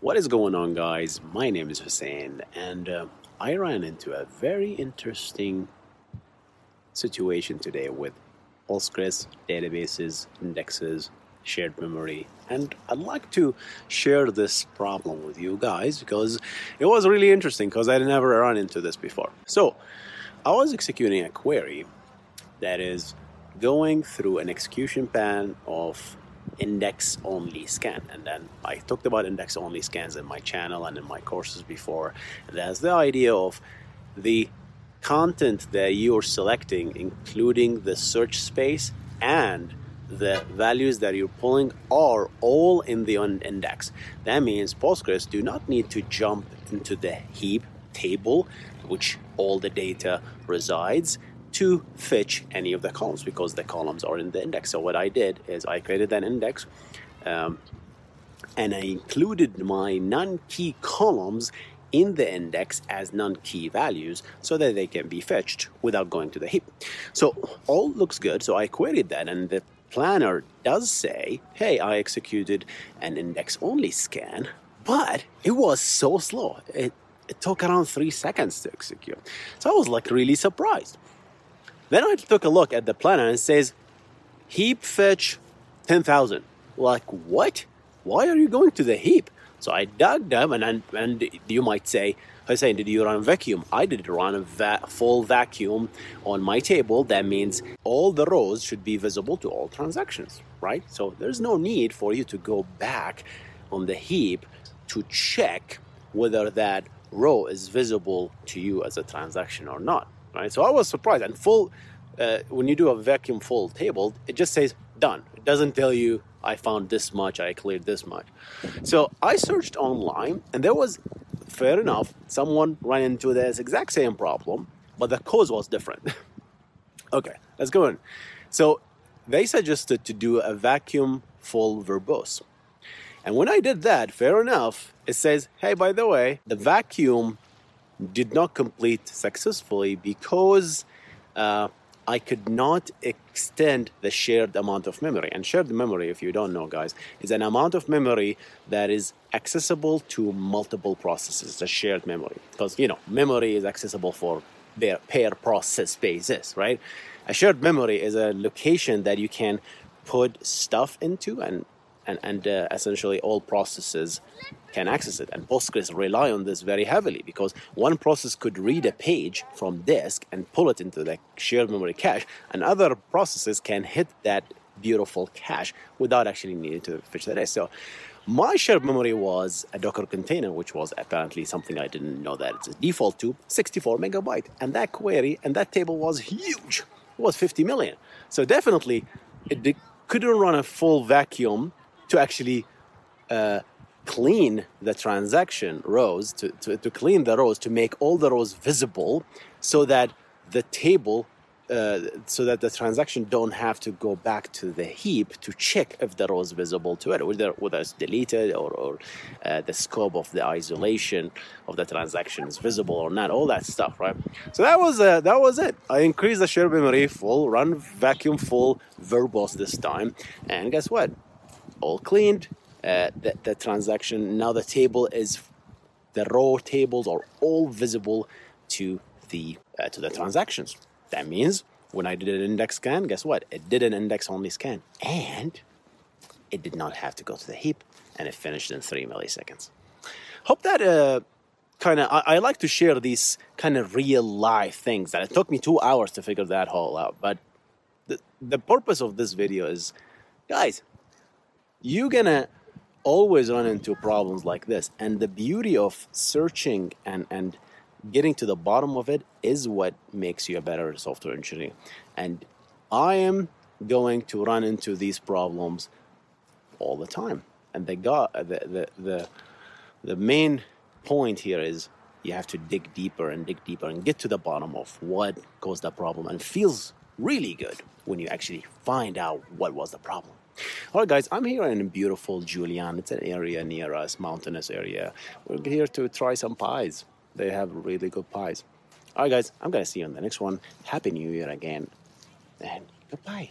What is going on, guys? My name is Hussein, and uh, I ran into a very interesting situation today with Postgres databases, indexes, shared memory, and I'd like to share this problem with you guys because it was really interesting because I'd never run into this before. So, I was executing a query that is going through an execution plan of index only scan. And then i talked about index only scans in my channel and in my courses before. That's the idea of the content that you're selecting including the search space and the values that you're pulling are all in the index. That means postgres do not need to jump into the heap table which all the data resides to fetch any of the columns because the columns are in the index. So what I did is I created an index um, and I included my non-key columns in the index as non-key values so that they can be fetched without going to the heap. So all looks good. So I queried that and the planner does say, hey, I executed an index only scan, but it was so slow. It, it took around three seconds to execute. So I was like really surprised. Then I took a look at the planner and says heap fetch 10,000. Like, what? Why are you going to the heap? So I dug them, and, and you might say, Hussein, did you run a vacuum? I did run a va- full vacuum on my table. That means all the rows should be visible to all transactions, right? So there's no need for you to go back on the heap to check whether that row is visible to you as a transaction or not right? So I was surprised. And full, uh, when you do a vacuum full table, it just says done. It doesn't tell you I found this much, I cleared this much. So I searched online, and there was, fair enough, someone ran into this exact same problem, but the cause was different. okay, let's go on. So they suggested to do a vacuum full verbose. And when I did that, fair enough, it says, hey, by the way, the vacuum did not complete successfully because uh, I could not extend the shared amount of memory. And shared memory, if you don't know, guys, is an amount of memory that is accessible to multiple processes, the shared memory. Because, you know, memory is accessible for their pair process basis, right? A shared memory is a location that you can put stuff into and and, and uh, essentially all processes can access it. And Postgres rely on this very heavily because one process could read a page from disk and pull it into the shared memory cache, and other processes can hit that beautiful cache without actually needing to fetch the disk. So my shared memory was a Docker container, which was apparently something I didn't know that it's a default to 64 megabyte. And that query and that table was huge. It was 50 million. So definitely it couldn't run a full vacuum to actually uh, clean the transaction rows, to, to, to, clean the rows, to make all the rows visible so that the table, uh, so that the transaction don't have to go back to the heap to check if the row is visible to it, whether, whether it's deleted or, or uh, the scope of the isolation of the transaction is visible or not, all that stuff, right? So that was, uh, that was it. I increased the shared memory full, run vacuum full verbose this time, and guess what? All cleaned. Uh, the, the transaction now the table is the raw tables are all visible to the uh, to the transactions. That means when I did an index scan, guess what? It did an index only scan. And it did not have to go to the heap and it finished in three milliseconds. Hope that uh, kind of, I, I, like to share these kind of real life things that it took me two hours to figure that whole out. But the, the purpose of this video is, guys, you're gonna always run into problems like this. And the beauty of searching and, and getting to the bottom of it is what makes you a better software engineer. And I am going to run into these problems all the time. And the, the, the, the, the main point here is you have to dig deeper and dig deeper and get to the bottom of what caused the problem and feels really good when you actually find out what was the problem. All right, guys, I'm here in beautiful Julian. It's an area near us, mountainous area. We're here to try some pies. They have really good pies. All right, guys, I'm going to see you on the next one. Happy New Year again, and goodbye.